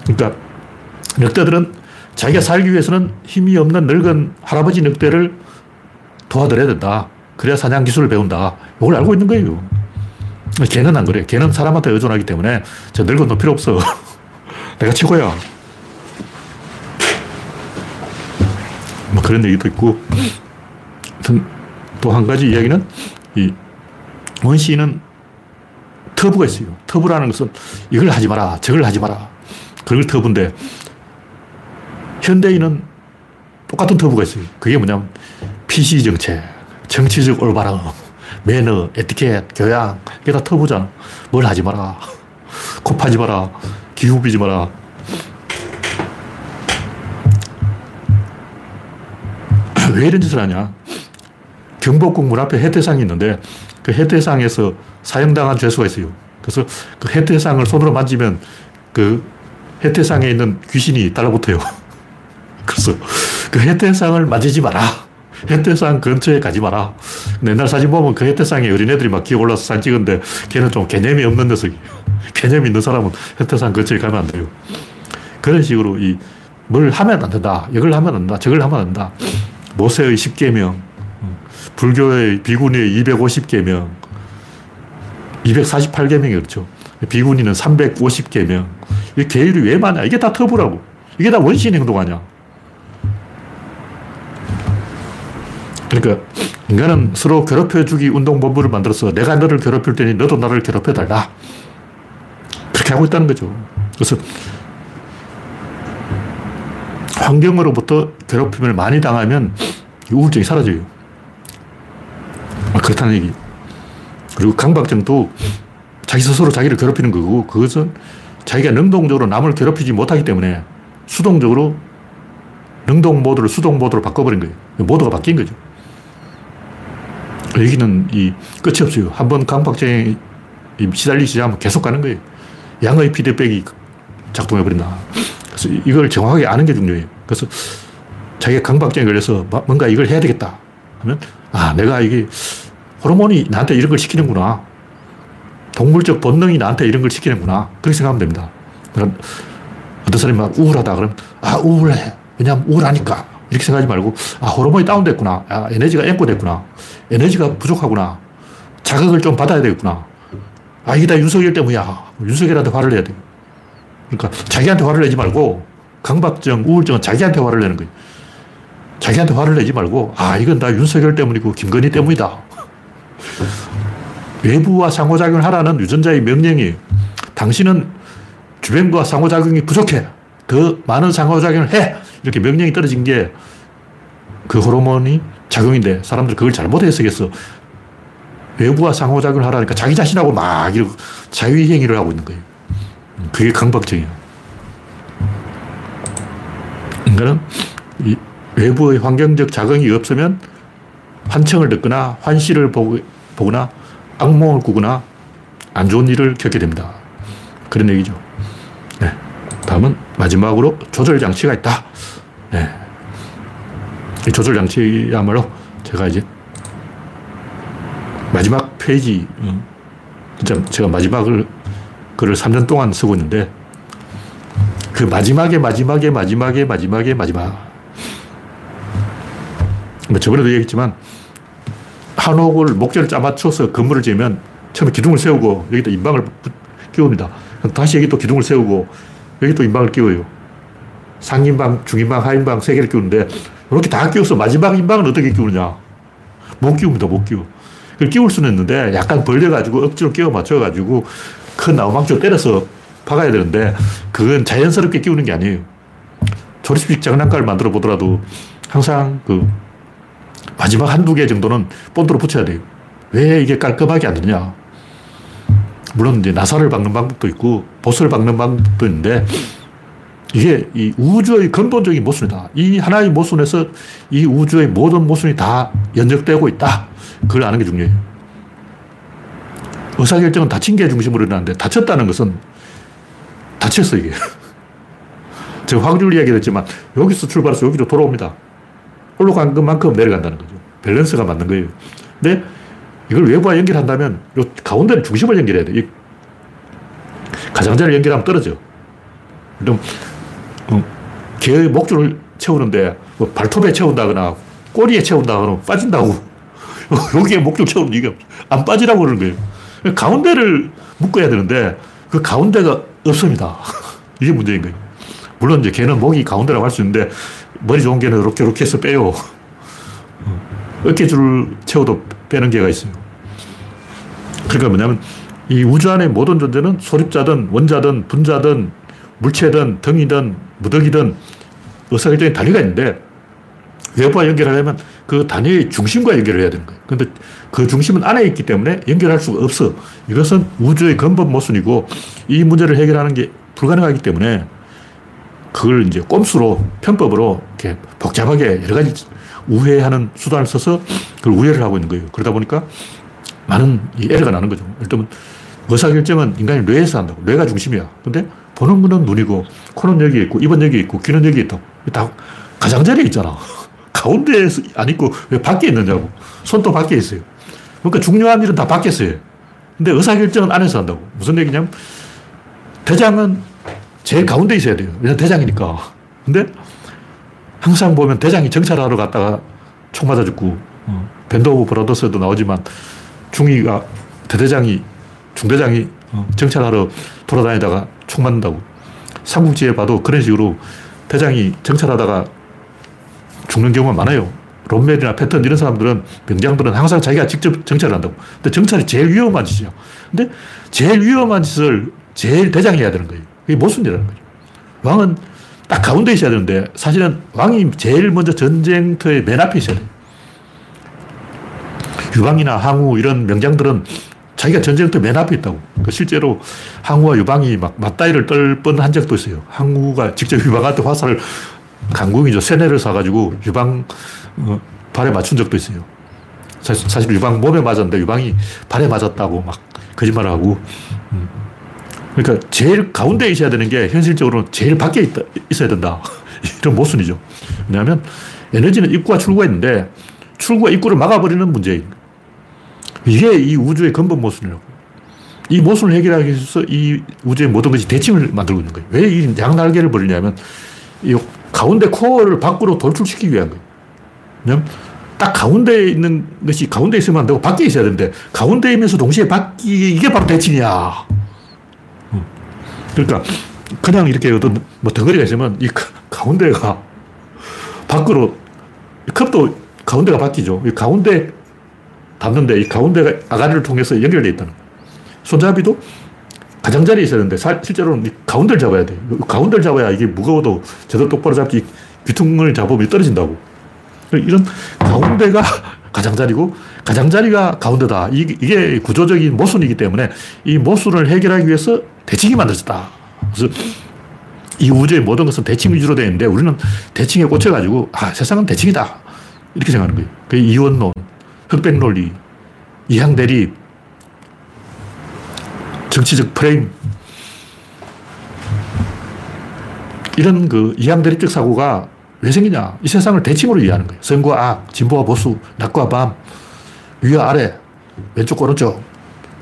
[SPEAKER 1] 그러니까 늑대들은 자기가 살기 위해서는 힘이 없는 늙은 할아버지 늑대를 도와드려야 된다. 그래야 사냥 기술을 배운다. 이걸 알고 있는 거예요. 걔는 안 그래. 걔는 사람한테 의존하기 때문에 저 늙은 놈 필요 없어. *laughs* 내가 최고야. 뭐 그런 얘기도 있고. 또 한 가지 이야기는 이 원시인은 터부가 있어요. 터부라는 것은 이걸 하지 마라. 저걸 하지 마라. 그걸 터부인데 현대인은 똑같은 터부가 있어요. 그게 뭐냐면 PC 정책, 정치적 올바름, 매너, 에티켓, 교양, 이게 다 터부잖아. 뭘 하지 마라. 코 파지 마라. 기후 비지 마라. *clears throat* 왜 이런 짓을 하냐? 경복궁 문 앞에 해태상이 있는데 그 해태상에서 사형당한 죄수가 있어요. 그래서 그 해태상을 손으로 만지면 그 해태상에 있는 귀신이 달라붙어요. *laughs* 그래서 그 해태상을 만지지 마라. 해태상 근처에 가지 마라. 옛날 사진 보면 그 해태상에 어린애들이 막 기어 올라서 사진 찍은데 걔는 좀 개념이 없는 녀석이. *laughs* 개념이 있는 사람은 해태상 근처에 가면 안 돼요. 그런 식으로 이 뭘 하면 안 된다. 이걸 하면 안 된다. 저걸 하면 안 된다. 모세의 10계명, 불교의 비구니의 250계명, 248계명이 그렇죠. 비구니는 350계명. 이 계율이 왜 많냐? 이게 다 터부라고. 이게 다 원신 행동 아니야. 그러니까 인간은 서로 괴롭혀주기 운동본부를 만들어서 내가 너를 괴롭힐 테니 너도 나를 괴롭혀달라. 그렇게 하고 있다는 거죠. 그래서 환경으로부터 괴롭힘을 많이 당하면 우울증이 사라져요. 아, 그렇다는 얘기. 그리고 강박증도 자기 스스로 자기를 괴롭히는 거고 그것은 자기가 능동적으로 남을 괴롭히지 못하기 때문에 수동적으로 능동 모드를 수동 모드로 바꿔버린 거예요. 모드가 바뀐 거죠. 여기는 이 끝이 없어요. 한 번 강박증에 시달리기 시작하면 계속 가는 거예요. 양의 피드백이 작동해버린다. 그래서 이걸 정확하게 아는 게 중요해요. 그래서 자기가 강박증에 걸려서 뭔가 이걸 해야 되겠다 하면 아, 내가 이게 호르몬이 나한테 이런 걸 시키는구나. 동물적 본능이 나한테 이런 걸 시키는구나. 그렇게 생각하면 됩니다. 어떤 사람이 막 우울하다 그러면 아, 우울해. 왜냐하면 우울하니까. 이렇게 생각하지 말고, 아, 호르몬이 다운됐구나. 아, 에너지가 앵꼬됐구나. 에너지가 부족하구나. 자극을 좀 받아야 되겠구나. 아, 이게 다 윤석열 때문이야. 윤석열한테 화를 내야 돼. 그러니까 자기한테 화를 내지 말고, 강박증, 우울증은 자기한테 화를 내는 거예요. 자기한테 화를 내지 말고, 아, 이건 다 윤석열 때문이고, 김건희 때문이다. 외부와 상호작용을 하라는 유전자의 명령이 당신은 주변과 상호작용이 부족해. 더 많은 상호작용을 해. 이렇게 명령이 떨어진 게 그 호르몬이 작용인데 사람들 그걸 잘못 해석했어. 외부와 상호작용을 하라니까 자기 자신하고 막 자유행위를 하고 있는 거예요. 그게 강박증이에요. 이 외부의 환경적 자극이 없으면 환청을 듣거나 환시를 보 거나 악몽을 꾸거나 안 좋은 일을 겪게 됩니다. 그런 얘기죠. 네. 다음은 마지막으로 조절 장치가 있다. 네. 이 조절 장치야말로 제가 이제 마지막 페이지, 어, 진짜 제가 마지막을 그걸 3년 동안 쓰고 있는데 그 마지막에 마지막에 마지막에 마지막에 마지막 뭐 저번에도 얘기했지만 한옥을 목재를 짜맞춰서 건물을 지으면 처음에 기둥을 세우고 여기다 인방을 끼웁니다. 다시 여기 또 기둥을 세우고 여기 또 인방을 끼워요. 상인방, 중인방, 하인방 세 개를 끼우는데 이렇게 다 끼워서 마지막 인방은 어떻게 끼우느냐. 못 끼웁니다. 못 끼워. 그걸 끼울 수는 있는데 약간 벌려가지고 억지로 끼워 맞춰가지고 큰 나무망치로 때려서 박아야 되는데 그건 자연스럽게 끼우는 게 아니에요. 조립식 장난감을 만들어 보더라도 항상 그 마지막 한두 개 정도는 본드로 붙여야 돼요. 왜 이게 깔끔하게 안 되냐. 물론 이제 나사를 박는 방법도 있고 보스를 박는 방법도 있는데 이게 이 우주의 근본적인 모순이다. 이 하나의 모순에서 이 우주의 모든 모순이 다 연적되고 있다. 그걸 아는 게 중요해요. 의사결정은 다친 게 중심으로 일어나는데 다쳤다는 것은 다쳤어, 이게. *laughs* 제가 확률 이야기를 했지만 여기서 출발해서 여기로 돌아옵니다. 올라간 것만큼 내려간다는 거죠. 밸런스가 맞는 거예요. 근데 이걸 외부와 연결한다면 요 가운데는 중심을 연결해야 돼. 이 가장자리를 연결하면 떨어져. 그럼 어, 개의 목줄을 채우는데 뭐 발톱에 채운다거나 꼬리에 채운다거나 빠진다고. *laughs* 여기에 목줄 채우는 이게 안 빠지라고 그러는 거예요. 가운데를 묶어야 되는데 그 가운데가 없습니다. *laughs* 이게 문제인 거예요. 물론 이제 개는 목이 가운데라고 할 수 있는데 머리 좋은 개는 이렇게 이렇게 해서 빼요. 어깨줄을 채워도 빼는 개가 있어요. 그러니까 뭐냐면 이 우주 안의 모든 존재는 소립자든 원자든 분자든 물체든 등이든 무덕이든 의사결정에 단위가 있는데 외부와 연결하려면 그 단위의 중심과 연결을 해야 되는 거예요. 근데 그 중심은 안에 있기 때문에 연결할 수가 없어. 이것은 우주의 근본 모순이고 이 문제를 해결하는 게 불가능하기 때문에 그걸 이제 꼼수로 편법으로 이렇게 복잡하게 여러 가지 우회하는 수단을 써서 그걸 우회를 하고 있는 거예요. 그러다 보니까 많은 에러가 나는 거죠. 예를 들면 의사결정은 인간이 뇌에서 한다고. 뇌가 중심이야. 근데 보는 눈은 눈이고, 코는 여기 있고, 입은 여기 있고, 귀는 여기 있다. 다 가장자리에 있잖아. *laughs* 가운데에 안 있고 왜 밖에 있느냐고. 손도 밖에 있어요. 그러니까 중요한 일은 다 밖에 있어요. 근데 의사결정은 안에서 한다고. 무슨 얘기냐면 대장은 제일 가운데 있어야 돼요. 왜냐 대장이니까. 근데 항상 보면 대장이 정찰하러 갔다가 총 맞아 죽고, 어, Band of Brothers도 나오지만 중위가 대대장이 중대장이 어, 정찰하러 돌아다니다가 총 맞는다고. 삼국지에 봐도 그런 식으로 대장이 정찰하다가 죽는 경우가 많아요. 롬멜이나 패턴 이런 사람들은 병장들은 항상 자기가 직접 정찰을 한다고. 근데 정찰이 제일 위험한 짓이야. 근데 제일 위험한 짓을 제일 대장이 해야 되는 거예요. 그게 모순이라는 거죠. 왕은 딱 가운데 있어야 되는데 사실은 왕이 제일 먼저 전쟁터의 맨 앞에 있어야 돼요. 유방이나 항우 이런 명장들은 자기가 전쟁터 맨 앞에 있다고. 그 실제로 항우와 유방이 막 맞다이를 떨 뻔한 적도 있어요. 항우가 직접 유방한테 화살을 강궁이죠. 세뇌를 사가지고 유방 어, 발에 맞춘 적도 있어요. 사실, 사실, 유방 몸에 맞았는데 유방이 발에 맞았다고 막 거짓말을 하고. 음. 그러니까 제일 가운데 있어야 되는 게 현실적으로 제일 밖에 있다, 있어야 된다. *laughs* 이런 모순이죠. 왜냐하면 에너지는 입구와 출구가 있는데 출구와 입구를 막아버리는 문제인 이게 이 우주의 근본 모순이라고. 이 모순을 해결하기 위해서 이 우주의 모든 것이 대칭을 만들고 있는 거예요. 왜 이 양날개를 벌리냐면 이 가운데 코어를 밖으로 돌출시키기 위한 거예요. 왜냐면 딱 가운데 있는 것이 가운데 있으면 안 되고 밖에 있어야 되는데 가운데 있면서 동시에 밖이 이게 바로 대칭이야. 그러니까 그냥 이렇게 어떤 뭐 덩어리가 있으면 이 가운데가 밖으로 컵도 가운데가 바뀌죠. 이 가운데 닿는데 이 가운데가 아가리를 통해서 연결되어 있다는 거예요. 손잡이도 가장자리에 있어야 되는데 실제로는 가운데를 잡아야 돼. 가운데를 잡아야 이게 무거워도 제대로 똑바로 잡지 귀퉁을 잡으면 떨어진다고. 이런 가운데가 가장자리고 가장자리가 가운데다. 이게 구조적인 모순이기 때문에 이 모순을 해결하기 위해서 대칭이 만들어졌다. 그래서 이 우주의 모든 것은 대칭 위주로 되어 있는데 우리는 대칭에 꽂혀가지고 아 세상은 대칭이다. 이렇게 생각하는 거예요. 그 이원론, 흑백 논리, 이항 대립, 정치적 프레임 이런 그 이항 대립적 사고가 왜 생기냐? 이 세상을 대칭으로 이해하는 거예요. 선과 악, 진보와 보수, 낮과 밤, 위와 아래, 왼쪽 오른쪽.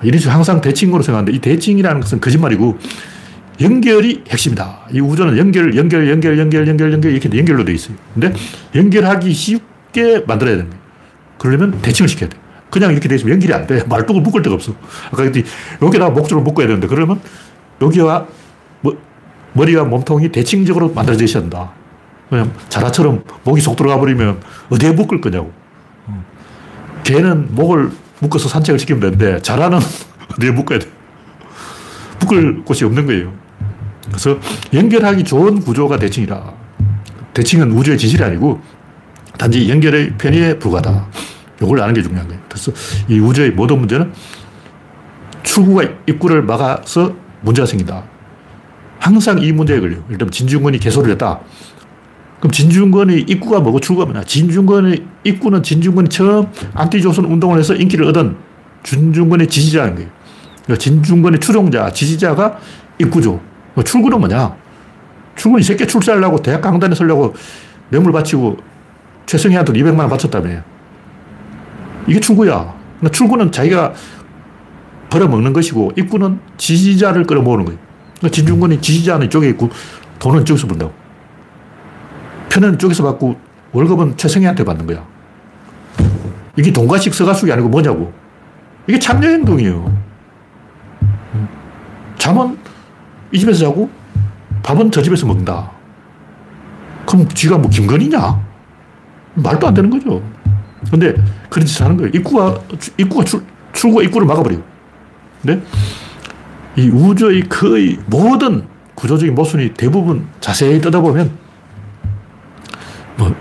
[SPEAKER 1] 식으로 항상 대칭으로 생각하는데 이 대칭이라는 것은 거짓말이고 연결이 핵심이다. 이 우주는 연결, 연결, 연결, 연결, 연결, 연결 이렇게 연결로 되어 있어요. 근데 연결하기 쉽게 만들어야 되는 거예요. 그러려면 대칭을 시켜야 돼. 그냥 이렇게 돼 있으면 연결이 안 돼. 말뚝을 묶을 데가 없어. 아까 여기다 목줄을 묶어야 되는데 그러면 여기와 뭐, 머리와 몸통이 대칭적으로 만들어져 있어야 한다. 자라처럼 목이 속 들어가 버리면 어디에 묶을 거냐고. 개는 목을 묶어서 산책을 시키면 되는데 자라는 *laughs* 어디에 묶어야 돼. 묶을 곳이 없는 거예요. 그래서 연결하기 좋은 구조가 대칭이라. 대칭은 우주의 진실이 아니고 단지 연결의 편의에 불과하다. 이걸 아는 게 중요한 거예요. 그래서 이 우주의 모든 문제는 출구가 입구를 막아서 문제가 생긴다. 항상 이 문제에 걸려. 예를 진중권이 개소리를 했다. 그럼 진중권의 입구가 뭐고 출구가 뭐냐? 진중권의 입구는 진중권이 처음 안티조선 운동을 해서 인기를 얻은 진중권의 지지자인 거예요. 그러니까 진중권의 추종자, 지지자가 입구죠. 출구는 뭐냐? 출구는 이 새끼 출세하려고 대학 강단에 서려고 뇌물 바치고 최승희한테 200만 원 바쳤다며. 이게 출구야. 그러니까 출구는 자기가 벌어먹는 것이고 입구는 지지자를 끌어모으는 거예요. 그러니까 진중권이 지지자는 이쪽에 있고 돈은 이쪽에서 번다고. 편은 이쪽에서 받고 월급은 최승희한테 받는 거야. 이게 돈가식 서가숙이 아니고 뭐냐고. 이게 참여행동이에요. 잠은 이 집에서 자고 밥은 저 집에서 먹는다. 그럼 쥐가 뭐 김건희냐? 말도 안 되는 거죠. 근데 그런 짓을 하는 거예요. 입구가, 입구가 출, 출구가 입구를 막아버려요. 근데 이 우주의 거의 모든 구조적인 모순이 대부분 자세히 뜯어보면 뭐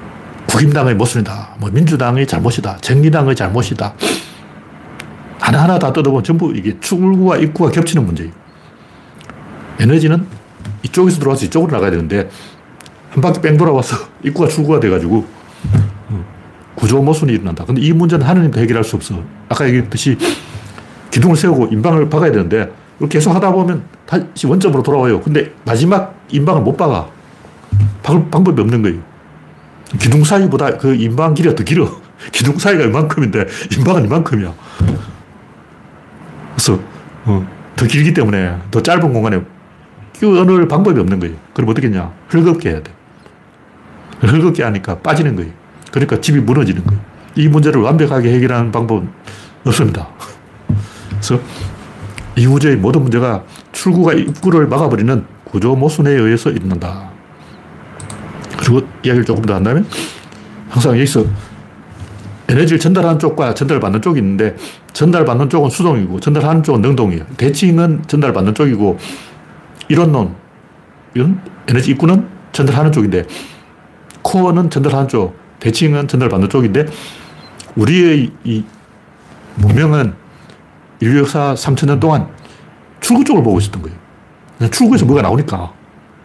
[SPEAKER 1] 국임당의 모순이다. 뭐 민주당의 잘못이다. 정의당의 잘못이다. 하나하나 다 뜯어보면 전부 이게 출구와 입구가 겹치는 문제예요. 에너지는 이쪽에서 들어와서 이쪽으로 나가야 되는데 한 바퀴 뺑 돌아와서 *laughs* 입구가 출구가 돼가지고 어, 구조 모순이 일어난다. 근데 이 문제는 하느님도 해결할 수 없어. 아까 얘기했듯이 기둥을 세우고 인방을 박아야 되는데 계속 하다 보면 다시 원점으로 돌아와요. 근데 마지막 인방을 못 박아. 박을 방법이 없는 거예요. 기둥 사이보다 그 인방 길이가 더 길어. *laughs* 기둥 사이가 이만큼인데 인방은 이만큼이야. 그래서 어, 더 길기 때문에 더 짧은 공간에 끼워넣을 방법이 없는 거예요. 그럼 어떻게 했냐? 헐겁게 해야 돼. 헐겁게 하니까 빠지는 거예요. 그러니까 집이 무너지는 거예요. 이 문제를 완벽하게 해결하는 방법은 없습니다. 그래서 이 우주의 모든 문제가 출구가 입구를 막아버리는 구조 모순에 의해서 일어난다. 그리고 이야기를 조금 더 한다면 항상 여기서 에너지를 전달하는 쪽과 전달받는 쪽이 있는데 전달받는 쪽은 수동이고 전달하는 쪽은 능동이에요. 대칭은 전달받는 쪽이고 이론론, 이건 에너지 입구는 전달하는 쪽인데 코어는 전달하는 쪽, 대칭은 전달받는 쪽인데 우리의 이 문명은 인류 역사 3천년 동안 출구 쪽을 보고 있었던 거예요. 출구에서 뭐가 나오니까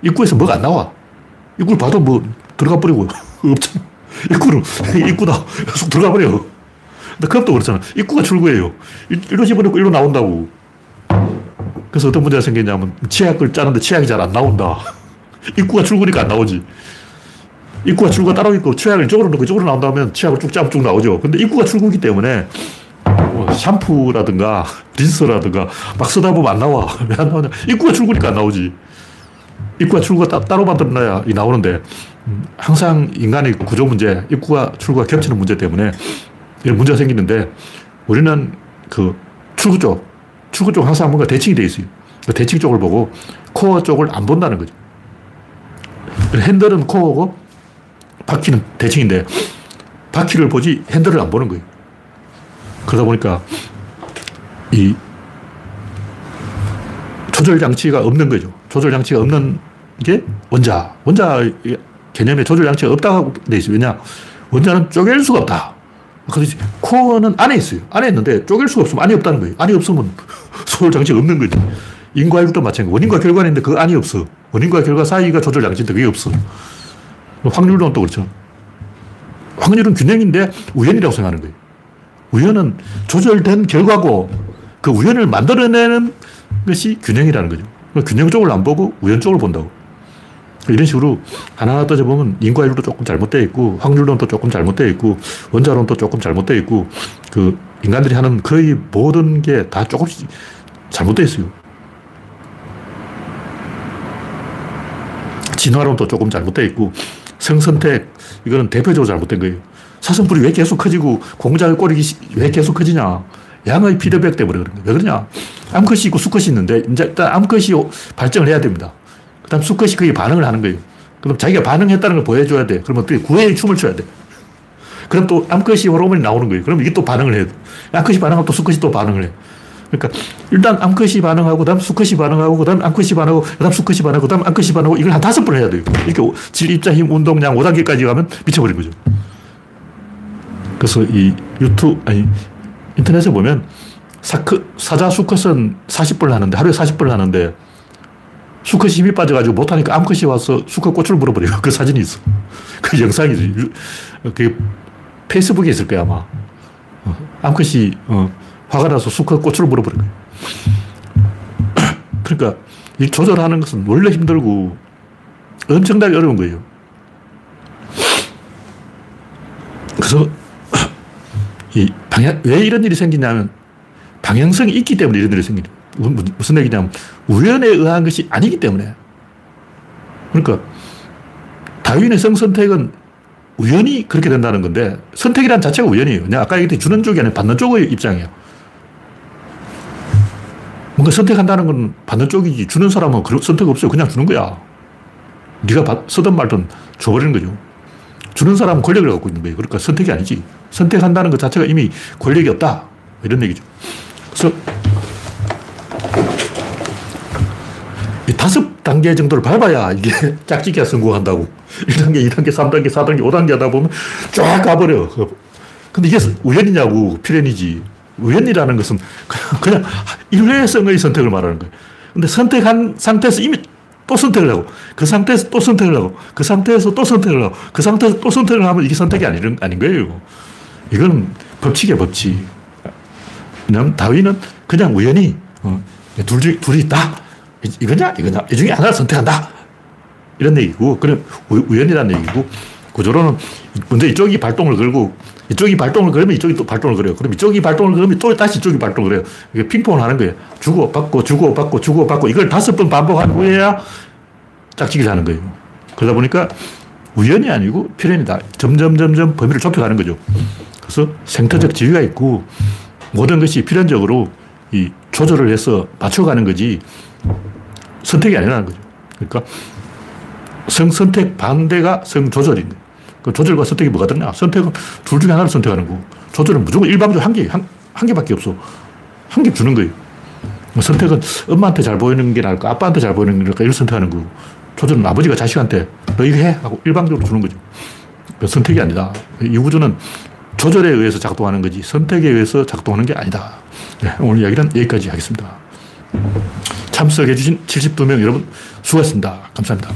[SPEAKER 1] 입구에서 뭐가 안 나와. 입구를 봐도 뭐 들어가 버리고 *laughs* 없잖아. 입구는 *laughs* 입구다. 속 들어가 버려. 근데 클럽도 그렇잖아. 입구가 출구예요. 일로 집어넣고 일로 나온다고. 그래서 어떤 문제가 생겼냐면 치약을 짜는데 치약이 잘 안 나온다. *laughs* 입구가 출구니까 안 나오지. 입구가 출구가 따로 있고 치약을 이쪽으로 넣고 이쪽으로 나온다면 치약을 쭉 짜면 쭉 나오죠. 근데 입구가 출구이기 때문에 뭐 샴푸라든가 린스라든가 막 쓰다 보면 안 나와. 왜 안 나오냐. 입구가 출구니까 안 나오지. 입구와 출구가 따, 따로 만들어놔야 이 나오는데 음, 항상 인간의 구조 문제, 입구와 출구가 겹치는 문제 때문에 이런 문제가 생기는데 우리는 그 출구 쪽, 출구 쪽 항상 뭔가 대칭이 돼 있어요. 그 대칭 쪽을 보고 코어 쪽을 안 본다는 거죠. 핸들은 코어고 바퀴는 대칭인데 바퀴를 보지 핸들을 안 보는 거예요. 그러다 보니까 이 조절 장치가 없는 거죠. 조절 장치가 없는 게 원자. 원자 개념에 조절 장치가 없다고 돼 있어요. 왜냐? 원자는 쪼갤 수가 없다. 그렇지. 코어는 안에 있어요. 안에 있는데 쪼갤 수가 없으면 안이 없다는 거예요. 안이 없으면 *laughs* 조절 장치가 없는 거지. 인과율도 마찬가지. 원인과 결과는 있는데 그 안이 없어. 원인과 결과 사이가 조절 장치인데 그게 없어. 확률론 또 그렇죠. 확률은 균형인데 우연이라고 생각하는 거예요. 우연은 조절된 결과고 그 우연을 만들어내는 것이 균형이라는 거죠. 균형 쪽을 안 보고 우연 쪽을 본다고. 이런 식으로 하나하나 따져보면 인과율도 조금 잘못되어 있고, 확률론도 조금 잘못되어 있고, 원자론도 조금 잘못되어 있고, 그 인간들이 하는 거의 모든 게 다 조금씩 잘못되어 있어요. 진화론도 조금 잘못되어 있고 성선택 이거는 대표적으로 잘못된 거예요. 사슴뿔이 왜 계속 커지고 공작의 꼬리 왜 계속 커지냐. 양의 피드백 때문에 그런 거예요. 왜 그러냐. 암컷이 있고 수컷이 있는데 이제 일단 암컷이 발정을 해야 됩니다. 그 다음 수컷이 거기에 반응을 하는 거예요. 그럼 자기가 반응했다는 걸 보여줘야 돼. 그러면 어떻게 구애의 춤을 춰야 돼. 그럼 또 암컷이 호르몬이 나오는 거예요. 그럼 이게 또 반응을 돼. 암컷이 반응하고 또 수컷이 또 반응을 해. 그러니까 일단 암컷이 반응하고 그다음 수컷이 반응하고 그다음 암컷이 반응하고 그다음 수컷이 반응하고 그다음 암컷이 반응하고 이걸 한 다섯 번 해야 돼요. 이렇게 질, 입자, 힘, 운동량 5단계까지 가면 미쳐버린 거죠. 그래서 이 유튜브, 아니, 인터넷에 보면 사크, 사자 수컷은 40번을 하는데, 하루에 40번을 하는데, 수컷이 힘이 빠져가지고 못하니까 암컷이 와서 수컷 꽃을 물어버려요. *laughs* 그 사진이 있어. 그 영상이지. 그 페이스북에 있을 거야, 아마. 어, 암컷이, 어, 화가 나서 수컷 꽃을 물어버린 거예요. *clears throat* 그러니까 이 조절하는 것은 원래 힘들고 엄청나게 어려운 거예요. 그래서 이 방향, 왜 이런 일이 생기냐면 방향성이 있기 때문에 이런 일이 생기는 무슨 얘기냐면 우연에 의한 것이 아니기 때문에 그러니까 다윈의 성선택은 우연히 그렇게 된다는 건데 선택이란 자체가 우연이에요. 그냥 아까 얘기했듯이 주는 쪽이 아니라 받는 쪽의 입장이에요. 뭔가 선택한다는 건 받는 쪽이지 주는 사람은 선택 없어요. 그냥 주는 거야. 네가 받, 쓰든 말든 줘버리는 거죠. 주는 사람은 권력을 갖고 있는 거예요. 그러니까 선택이 아니지. 선택한다는 것 자체가 이미 권력이 없다. 이런 얘기죠. 그래서 이 다섯 단계 정도를 밟아야 이게 *laughs* 짝짓기가 성공한다고. *laughs* 1단계, 2단계, 3단계, 4단계, 5단계 하다 보면 쫙 가버려. 근데 이게 우연이냐고, 필연이지. 우연이라는 것은 *laughs* 그냥 일회성의 선택을 말하는 거예요. 근데 선택한 상태에서 이미 또 선택을 하고, 그 상태에서 또 선택을 하고, 그 상태에서 또 선택을 하고, 그 상태에서 또 선택을 하면 이게 선택이 아닌, 아닌 거예요. 이건 법칙이야, 법칙. 왜냐면 다윈은 그냥 우연히, 어, 둘 중, 둘이 있다. 이거냐, 이거냐. 이 중에 하나를 선택한다. 이런 얘기고, 그럼 우연이라는 얘기고, 구조로는 먼저 이쪽이 발동을 걸고, 이쪽이 발동을 걸으면 이쪽이 또 발동을 걸어요. 그럼 이쪽이 발동을 걸으면 또 다시 이쪽이 발동을 걸어요. 이게 핑퐁을 하는 거예요. 주고 받고 주고 받고 주고 받고 이걸 다섯 번 반복한 후에야 짝짓기를 하는 거예요. 그러다 보니까 우연이 아니고 필연이다. 점점 점점 범위를 좁혀가는 거죠. 그래서 생태적 지위가 있고 모든 것이 필연적으로 이 조절을 해서 맞춰가는 거지 선택이 아니라는 거죠. 그러니까 성선택 반대가 성조절인 거예요. 그 조절과 선택이 뭐가 다르냐? 선택은 둘 중에 하나를 선택하는 거고, 조절은 무조건 일방적으로 한 개, 한, 한 개밖에 없어. 한 개 주는 거예요. 뭐 선택은 엄마한테 잘 보이는 게 나을까, 아빠한테 잘 보이는 게 나을까, 이걸 선택하는 거고, 조절은 아버지가 자식한테 너 이거 해! 하고 일방적으로 주는 거죠. 그 선택이 아니다. 이 우주는 조절에 의해서 작동하는 거지, 선택에 의해서 작동하는 게 아니다. 네, 오늘 이야기는 여기까지 하겠습니다. 참석해주신 72명 여러분 수고하셨습니다. 감사합니다.